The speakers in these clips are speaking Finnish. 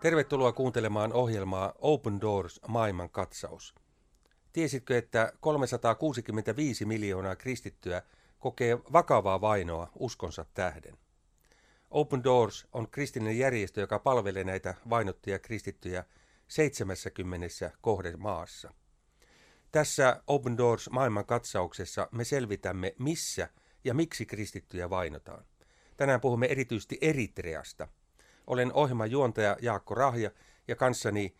Tervetuloa kuuntelemaan ohjelmaa Open Doors maailman katsaus. Tiesitkö, että 365 miljoonaa kristittyä kokee vakavaa vainoa uskonsa tähden? Open Doors on kristillinen järjestö, joka palvelee näitä vainottuja kristittyjä 70 kohden maassa. Tässä Open Doors maailman katsauksessa me selvitämme, missä ja miksi kristittyjä vainotaan. Tänään puhumme erityisesti Eritreasta – olen ohjelman juontaja Jaakko Rahja ja kanssani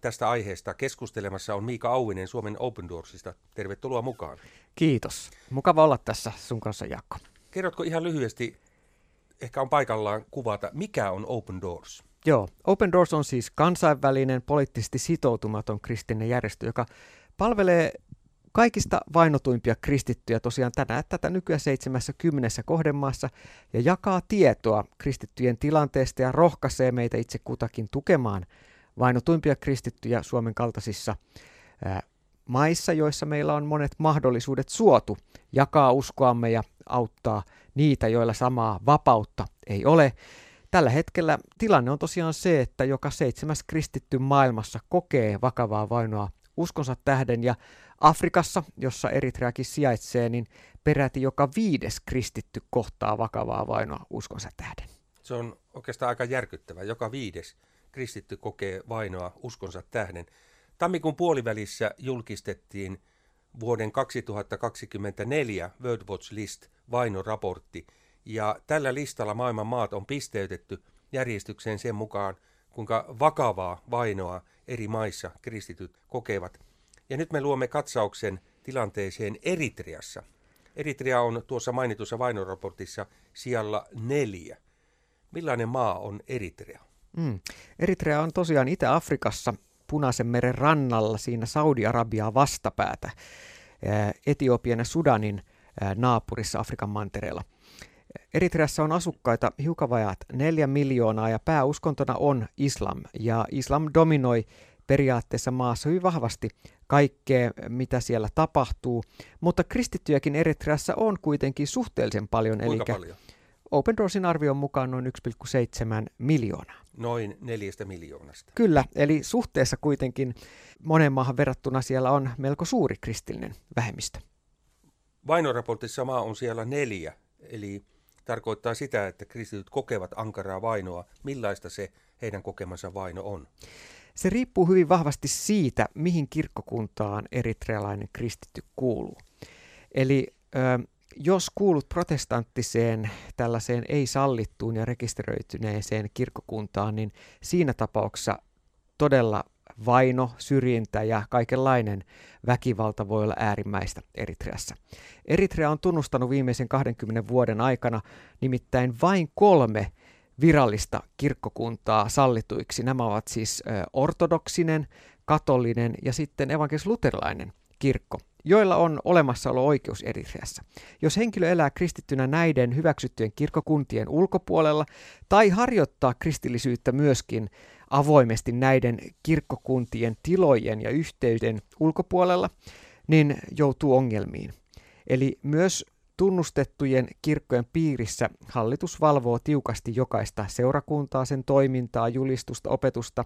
tästä aiheesta keskustelemassa on Miika Auvinen Suomen Open Doorsista. Tervetuloa mukaan. Kiitos. Mukava olla tässä sun kanssa, Jaakko. Kerrotko ihan lyhyesti, ehkä on paikallaan kuvata, mikä on Open Doors? Joo, Open Doors on siis kansainvälinen poliittisesti sitoutumaton kristillinen järjestö, joka palvelee kaikista vainotuimpia kristittyjä tosiaan tänään tätä nykyään 70 kohdemaassa ja jakaa tietoa kristittyjen tilanteesta ja rohkaisee meitä itse kutakin tukemaan vainotuimpia kristittyjä Suomen kaltaisissa ää, maissa, joissa meillä on monet mahdollisuudet suotu jakaa uskoamme ja auttaa niitä, joilla samaa vapautta ei ole. Tällä hetkellä tilanne on tosiaan se, että joka seitsemäs kristitty maailmassa kokee vakavaa vainoa uskonsa tähden ja Afrikassa, jossa Eritreakin sijaitsee, niin peräti joka viides kristitty kohtaa vakavaa vainoa uskonsa tähden. Se on oikeastaan aika järkyttävä. Joka viides kristitty kokee vainoa uskonsa tähden. Tammikuun puolivälissä julkistettiin vuoden 2024 World Watch List vainoraportti, ja tällä listalla maailman maat on pisteytetty järjestykseen sen mukaan, kuinka vakavaa vainoa eri maissa kristityt kokevat. Ja nyt me luomme katsauksen tilanteeseen Eritreassa. Eritrea on tuossa mainitussa vainoraportissa sijalla neljä. Millainen maa on Eritrea? Mm. Eritrea on tosiaan Itä-Afrikassa Punaisen meren rannalla siinä Saudi-Arabiaa vastapäätä Etiopian ja Sudanin naapurissa Afrikan mantereella. Eritreassa on asukkaita hiukan vajaat neljä miljoonaa ja pääuskontona on islam ja islam dominoi periaatteessa maassa hyvin vahvasti kaikkea, mitä siellä tapahtuu, mutta kristittyjäkin Eritreassa on kuitenkin suhteellisen paljon. Kuinka eli paljon? Open Doorsin arvion mukaan noin 1,7 miljoonaa. Noin neljästä miljoonasta. Kyllä, eli suhteessa kuitenkin monen maahan verrattuna siellä on melko suuri kristillinen vähemmistö. Vainoraportissa maa on siellä neljä, eli tarkoittaa sitä, että kristityt kokevat ankaraa vainoa. Millaista se heidän kokemansa vaino on? Se riippuu hyvin vahvasti siitä, mihin kirkkokuntaan eritrealainen kristitty kuuluu. Eli ö, jos kuulut protestanttiseen tällaiseen ei-sallittuun ja rekisteröityneeseen kirkkokuntaan, niin siinä tapauksessa todella vaino, syrjintä ja kaikenlainen väkivalta voi olla äärimmäistä Eritreassa. Eritrea on tunnustanut viimeisen 20 vuoden aikana nimittäin vain kolme virallista kirkkokuntaa sallituiksi. Nämä ovat siis ortodoksinen, katolinen ja sitten evankelis-luterilainen kirkko, joilla on olemassaolo-oikeus Eritreassa. Jos henkilö elää kristittynä näiden hyväksyttyjen kirkkokuntien ulkopuolella tai harjoittaa kristillisyyttä myöskin avoimesti näiden kirkkokuntien tilojen ja yhteyden ulkopuolella, niin joutuu ongelmiin. Eli myös tunnustettujen kirkkojen piirissä hallitus valvoo tiukasti jokaista seurakuntaa, sen toimintaa, julistusta, opetusta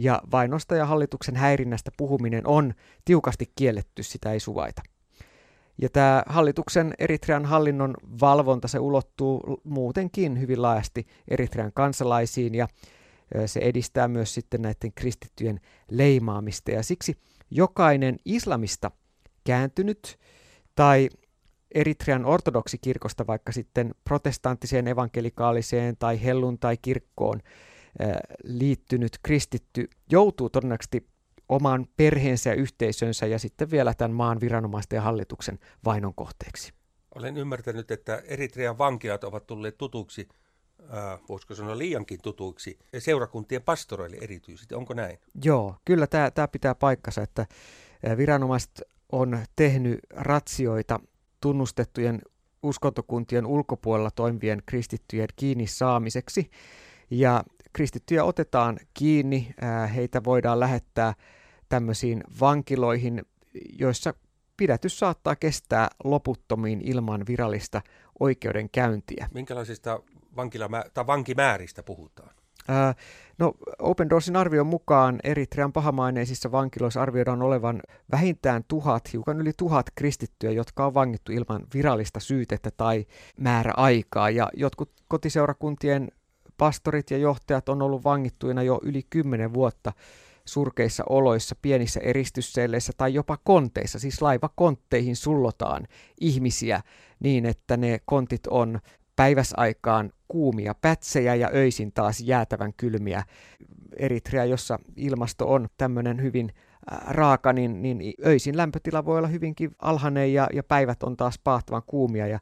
ja vainosta ja hallituksen häirinnästä puhuminen on tiukasti kielletty, sitä ei suvaita. Ja tämä hallituksen Eritrean hallinnon valvonta, se ulottuu muutenkin hyvin laajasti Eritrean kansalaisiin ja se edistää myös sitten näiden kristittyjen leimaamista ja siksi jokainen islamista kääntynyt tai Eritrean ortodoksikirkosta vaikka sitten protestanttiseen evankelikaaliseen tai helluntai-kirkkoon liittynyt kristitty joutuu todennäköisesti oman perheensä ja yhteisönsä ja sitten vielä tämän maan viranomaisten ja hallituksen vainon kohteeksi. Olen ymmärtänyt, että Eritrean vankilat ovat tulleet tutuksi, äh, voisiko sanoa liiankin tutuiksi, seurakuntien pastoroille erityisesti. Onko näin? Joo, kyllä tämä, tämä pitää paikkansa, että viranomaiset on tehnyt ratsioita tunnustettujen uskontokuntien ulkopuolella toimivien kristittyjen kiinni saamiseksi. Ja kristittyjä otetaan kiinni, heitä voidaan lähettää tämmöisiin vankiloihin, joissa pidätys saattaa kestää loputtomiin ilman virallista oikeudenkäyntiä. Minkälaisista vankilama- tai vankimääristä puhutaan? No Open Doorsin arvion mukaan Eritrean pahamaineisissa vankiloissa arvioidaan olevan vähintään tuhat, hiukan yli tuhat kristittyä, jotka on vangittu ilman virallista syytettä tai määräaikaa. Ja jotkut kotiseurakuntien pastorit ja johtajat on ollut vangittuina jo yli kymmenen vuotta surkeissa oloissa, pienissä eristysselleissä tai jopa konteissa, siis laivakontteihin sullotaan ihmisiä niin, että ne kontit on päiväsaikaan kuumia pätsejä ja öisin taas jäätävän kylmiä. Eritrea, jossa ilmasto on tämmöinen hyvin raaka, niin, niin öisin lämpötila voi olla hyvinkin alhainen ja, ja päivät on taas paahtavan kuumia. Ja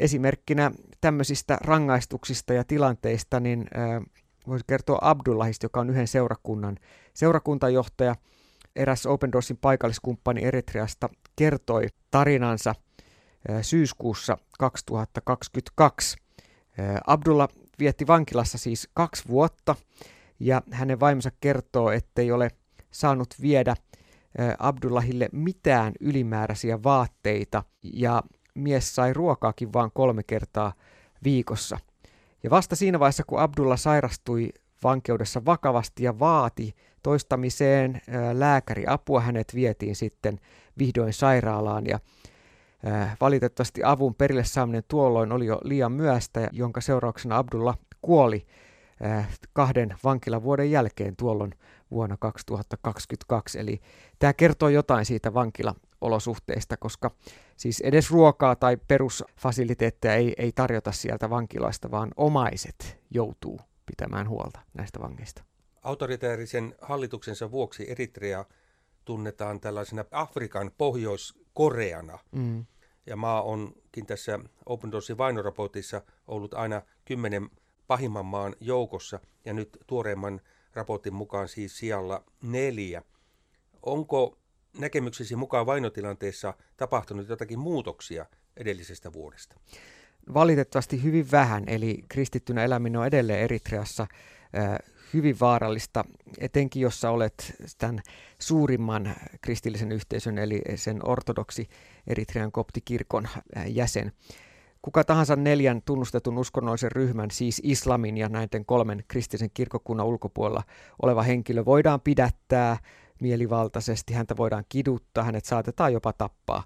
esimerkkinä tämmöisistä rangaistuksista ja tilanteista, niin äh, voisi kertoa Abdullahista, joka on yhden seurakunnan seurakuntajohtaja. Eräs Open Doorsin paikalliskumppani Eritreasta kertoi tarinansa syyskuussa 2022. Abdullah vietti vankilassa siis kaksi vuotta ja hänen vaimonsa kertoo, ettei ole saanut viedä Abdullahille mitään ylimääräisiä vaatteita ja mies sai ruokaakin vain kolme kertaa viikossa. Ja vasta siinä vaiheessa, kun Abdullah sairastui vankeudessa vakavasti ja vaati toistamiseen lääkäriapua, hänet vietiin sitten vihdoin sairaalaan ja Valitettavasti avun perille saaminen tuolloin oli jo liian myöstä, jonka seurauksena Abdullah kuoli kahden vankilavuoden jälkeen tuolloin vuonna 2022. Eli tämä kertoo jotain siitä vankilaolosuhteista, koska siis edes ruokaa tai perusfasiliteetteja ei, ei tarjota sieltä vankiloista, vaan omaiset joutuu pitämään huolta näistä vangeista. Autoritaarisen hallituksensa vuoksi Eritrea tunnetaan tällaisena Afrikan Pohjois-Koreana. Mm. Ja maa onkin tässä Open Doorsin vainoraportissa ollut aina kymmenen pahimman maan joukossa ja nyt tuoreemman raportin mukaan siis sijalla neljä. Onko näkemyksesi mukaan vainotilanteessa tapahtunut jotakin muutoksia edellisestä vuodesta? Valitettavasti hyvin vähän, eli kristittynä eläminen on edelleen Eritreassa hyvin vaarallista, etenkin jos sä olet tämän suurimman kristillisen yhteisön, eli sen ortodoksi Eritrean koptikirkon jäsen. Kuka tahansa neljän tunnustetun uskonnollisen ryhmän, siis islamin ja näiden kolmen kristillisen kirkkokunnan ulkopuolella oleva henkilö voidaan pidättää mielivaltaisesti, häntä voidaan kiduttaa, hänet saatetaan jopa tappaa.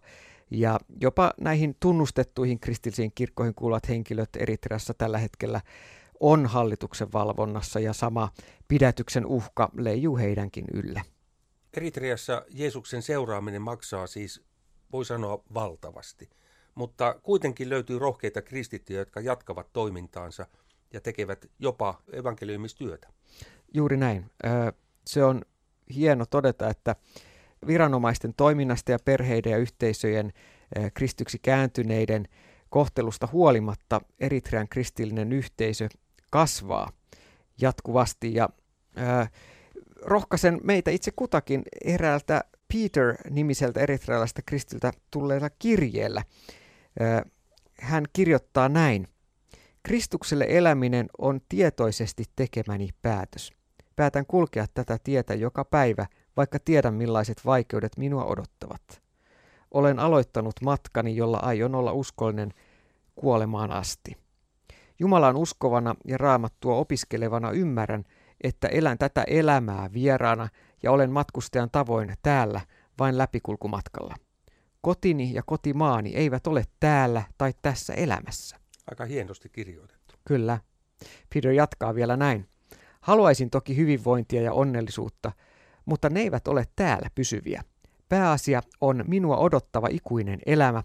Ja jopa näihin tunnustettuihin kristillisiin kirkkoihin kuuluvat henkilöt Eritreassa tällä hetkellä on hallituksen valvonnassa ja sama pidätyksen uhka leijuu heidänkin ylle. Eritreassa Jeesuksen seuraaminen maksaa siis, voi sanoa, valtavasti. Mutta kuitenkin löytyy rohkeita kristittyjä, jotka jatkavat toimintaansa ja tekevät jopa evankeliumistyötä. Juuri näin. Se on hieno todeta, että viranomaisten toiminnasta ja perheiden ja yhteisöjen kristyksi kääntyneiden kohtelusta huolimatta Eritrean kristillinen yhteisö kasvaa jatkuvasti ja ää, rohkaisen meitä itse kutakin eräältä Peter-nimiseltä eritrealaista kristiltä tulleella kirjeellä. Ää, hän kirjoittaa näin. Kristukselle eläminen on tietoisesti tekemäni päätös. Päätän kulkea tätä tietä joka päivä, vaikka tiedän millaiset vaikeudet minua odottavat. Olen aloittanut matkani, jolla aion olla uskollinen kuolemaan asti. Jumalan uskovana ja raamattua opiskelevana ymmärrän, että elän tätä elämää vieraana ja olen matkustajan tavoin täällä vain läpikulkumatkalla. Kotini ja kotimaani eivät ole täällä tai tässä elämässä. Aika hienosti kirjoitettu. Kyllä. Peter jatkaa vielä näin. Haluaisin toki hyvinvointia ja onnellisuutta, mutta ne eivät ole täällä pysyviä. Pääasia on minua odottava ikuinen elämä.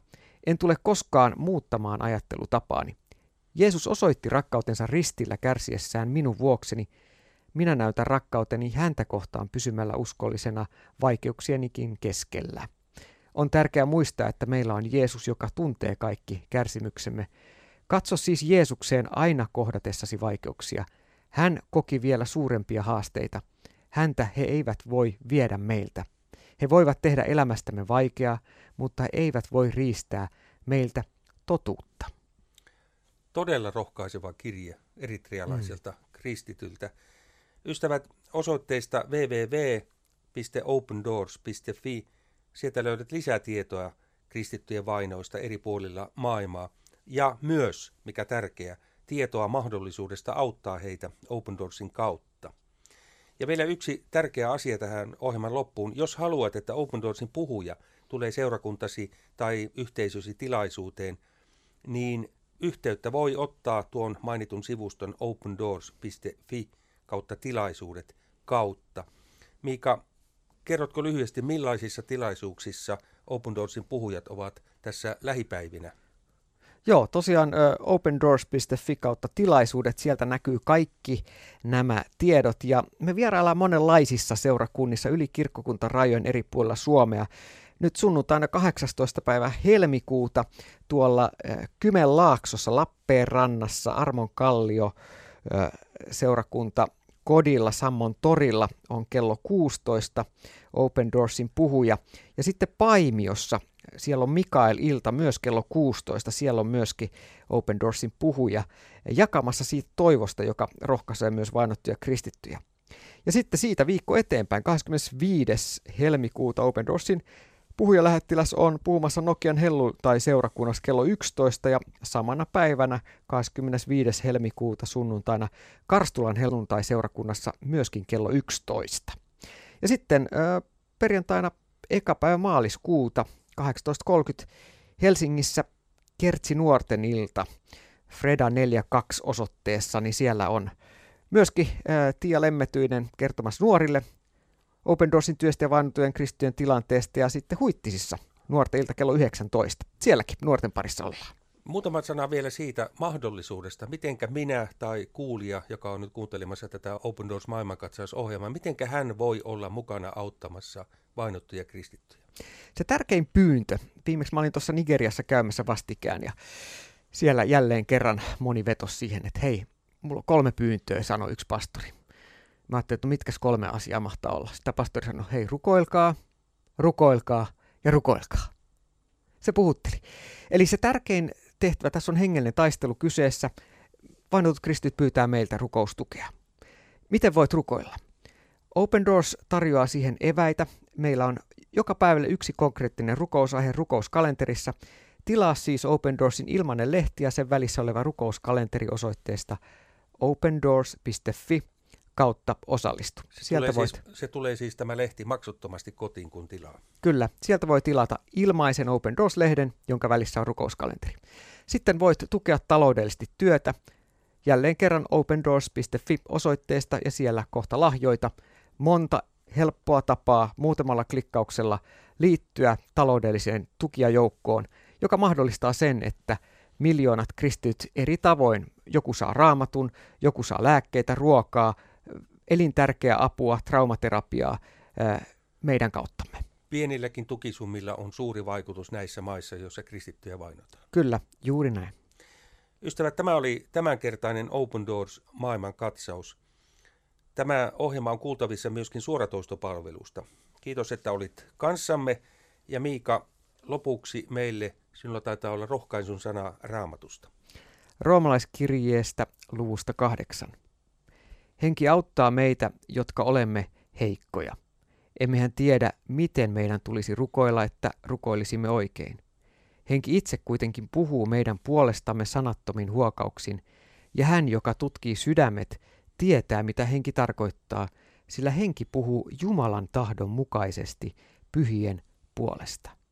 En tule koskaan muuttamaan ajattelutapaani. Jeesus osoitti rakkautensa ristillä kärsiessään minun vuokseni. Minä näytän rakkauteni häntä kohtaan pysymällä uskollisena vaikeuksienikin keskellä. On tärkeää muistaa, että meillä on Jeesus, joka tuntee kaikki kärsimyksemme. Katso siis Jeesukseen aina kohdatessasi vaikeuksia. Hän koki vielä suurempia haasteita. Häntä he eivät voi viedä meiltä. He voivat tehdä elämästämme vaikeaa, mutta he eivät voi riistää meiltä totuutta todella rohkaiseva kirje eritrialaiselta mm. kristityltä. Ystävät, osoitteista www.opendoors.fi sieltä löydät lisätietoa kristittyjen vainoista eri puolilla maailmaa ja myös, mikä tärkeää, tietoa mahdollisuudesta auttaa heitä Open Doorsin kautta. Ja vielä yksi tärkeä asia tähän ohjelman loppuun. Jos haluat, että Open Doorsin puhuja tulee seurakuntasi tai yhteisösi tilaisuuteen, niin yhteyttä voi ottaa tuon mainitun sivuston opendoors.fi kautta tilaisuudet kautta. Miika, kerrotko lyhyesti, millaisissa tilaisuuksissa Open Doorsin puhujat ovat tässä lähipäivinä? Joo, tosiaan opendoors.fi kautta tilaisuudet, sieltä näkyy kaikki nämä tiedot ja me vieraillaan monenlaisissa seurakunnissa yli kirkkokuntarajojen eri puolilla Suomea. Nyt sunnuntaina 18. päivä helmikuuta tuolla Kymenlaaksossa Lappeenrannassa Armon Kallio seurakunta kodilla Sammon torilla on kello 16 Open Doorsin puhuja. Ja sitten Paimiossa, siellä on Mikael Ilta myös kello 16, siellä on myöskin Open Doorsin puhuja jakamassa siitä toivosta, joka rohkaisee myös vainottuja kristittyjä. Ja sitten siitä viikko eteenpäin, 25. helmikuuta Open Doorsin Puhujalähettiläs on puhumassa Nokian tai seurakunnassa kello 11 ja samana päivänä 25. helmikuuta sunnuntaina Karstulan tai seurakunnassa myöskin kello 11. Ja sitten äh, perjantaina eka päivä maaliskuuta 18.30 Helsingissä Kertsi Nuorten ilta Freda 42 osoitteessa, niin siellä on myöskin äh, Tiia Lemmetyinen kertomassa nuorille Open Doorsin työstä ja vainotujen kristittyjen tilanteesta ja sitten Huittisissa nuorten ilta kello 19. Sielläkin nuorten parissa ollaan. Muutama sana vielä siitä mahdollisuudesta, mitenkä minä tai kuulija, joka on nyt kuuntelemassa tätä Open Doors maailmankatsausohjelmaa, mitenkä hän voi olla mukana auttamassa vainottuja kristittyjä? Se tärkein pyyntö, viimeksi mä olin tuossa Nigeriassa käymässä vastikään ja siellä jälleen kerran moni vetosi siihen, että hei, mulla on kolme pyyntöä, sanoi yksi pastori. Mä ajattelin, että no mitkä kolme asiaa mahtaa olla. Sitä pastori sanoi, hei rukoilkaa, rukoilkaa ja rukoilkaa. Se puhutteli. Eli se tärkein tehtävä, tässä on hengellinen taistelu kyseessä. Vainotut kristit pyytää meiltä rukoustukea. Miten voit rukoilla? Open Doors tarjoaa siihen eväitä. Meillä on joka päivälle yksi konkreettinen rukousaihe rukouskalenterissa. Tilaa siis Open Doorsin ilmainen lehti ja sen välissä oleva rukouskalenteri osoitteesta opendoors.fi kautta osallistu. Se, sieltä tulee voit... siis, se tulee siis tämä lehti maksuttomasti kotiin, kun tilaa. Kyllä, sieltä voi tilata ilmaisen Open Doors-lehden, jonka välissä on rukouskalenteri. Sitten voit tukea taloudellisesti työtä, jälleen kerran opendoors.fi osoitteesta ja siellä kohta lahjoita. Monta helppoa tapaa muutamalla klikkauksella liittyä taloudelliseen tukijajoukkoon, joka mahdollistaa sen, että miljoonat kristyt eri tavoin, joku saa raamatun, joku saa lääkkeitä, ruokaa, elintärkeää apua, traumaterapiaa meidän kauttamme. Pienilläkin tukisummilla on suuri vaikutus näissä maissa, joissa kristittyjä vainotaan. Kyllä, juuri näin. Ystävät, tämä oli tämänkertainen Open Doors maailman katsaus. Tämä ohjelma on kuultavissa myöskin suoratoistopalvelusta. Kiitos, että olit kanssamme. Ja Miika, lopuksi meille sinulla taitaa olla rohkaisun sana raamatusta. Roomalaiskirjeestä luvusta kahdeksan. Henki auttaa meitä, jotka olemme heikkoja. Emmehän tiedä, miten meidän tulisi rukoilla, että rukoilisimme oikein. Henki itse kuitenkin puhuu meidän puolestamme sanattomin huokauksin, ja hän, joka tutkii sydämet, tietää, mitä henki tarkoittaa, sillä henki puhuu Jumalan tahdon mukaisesti pyhien puolesta.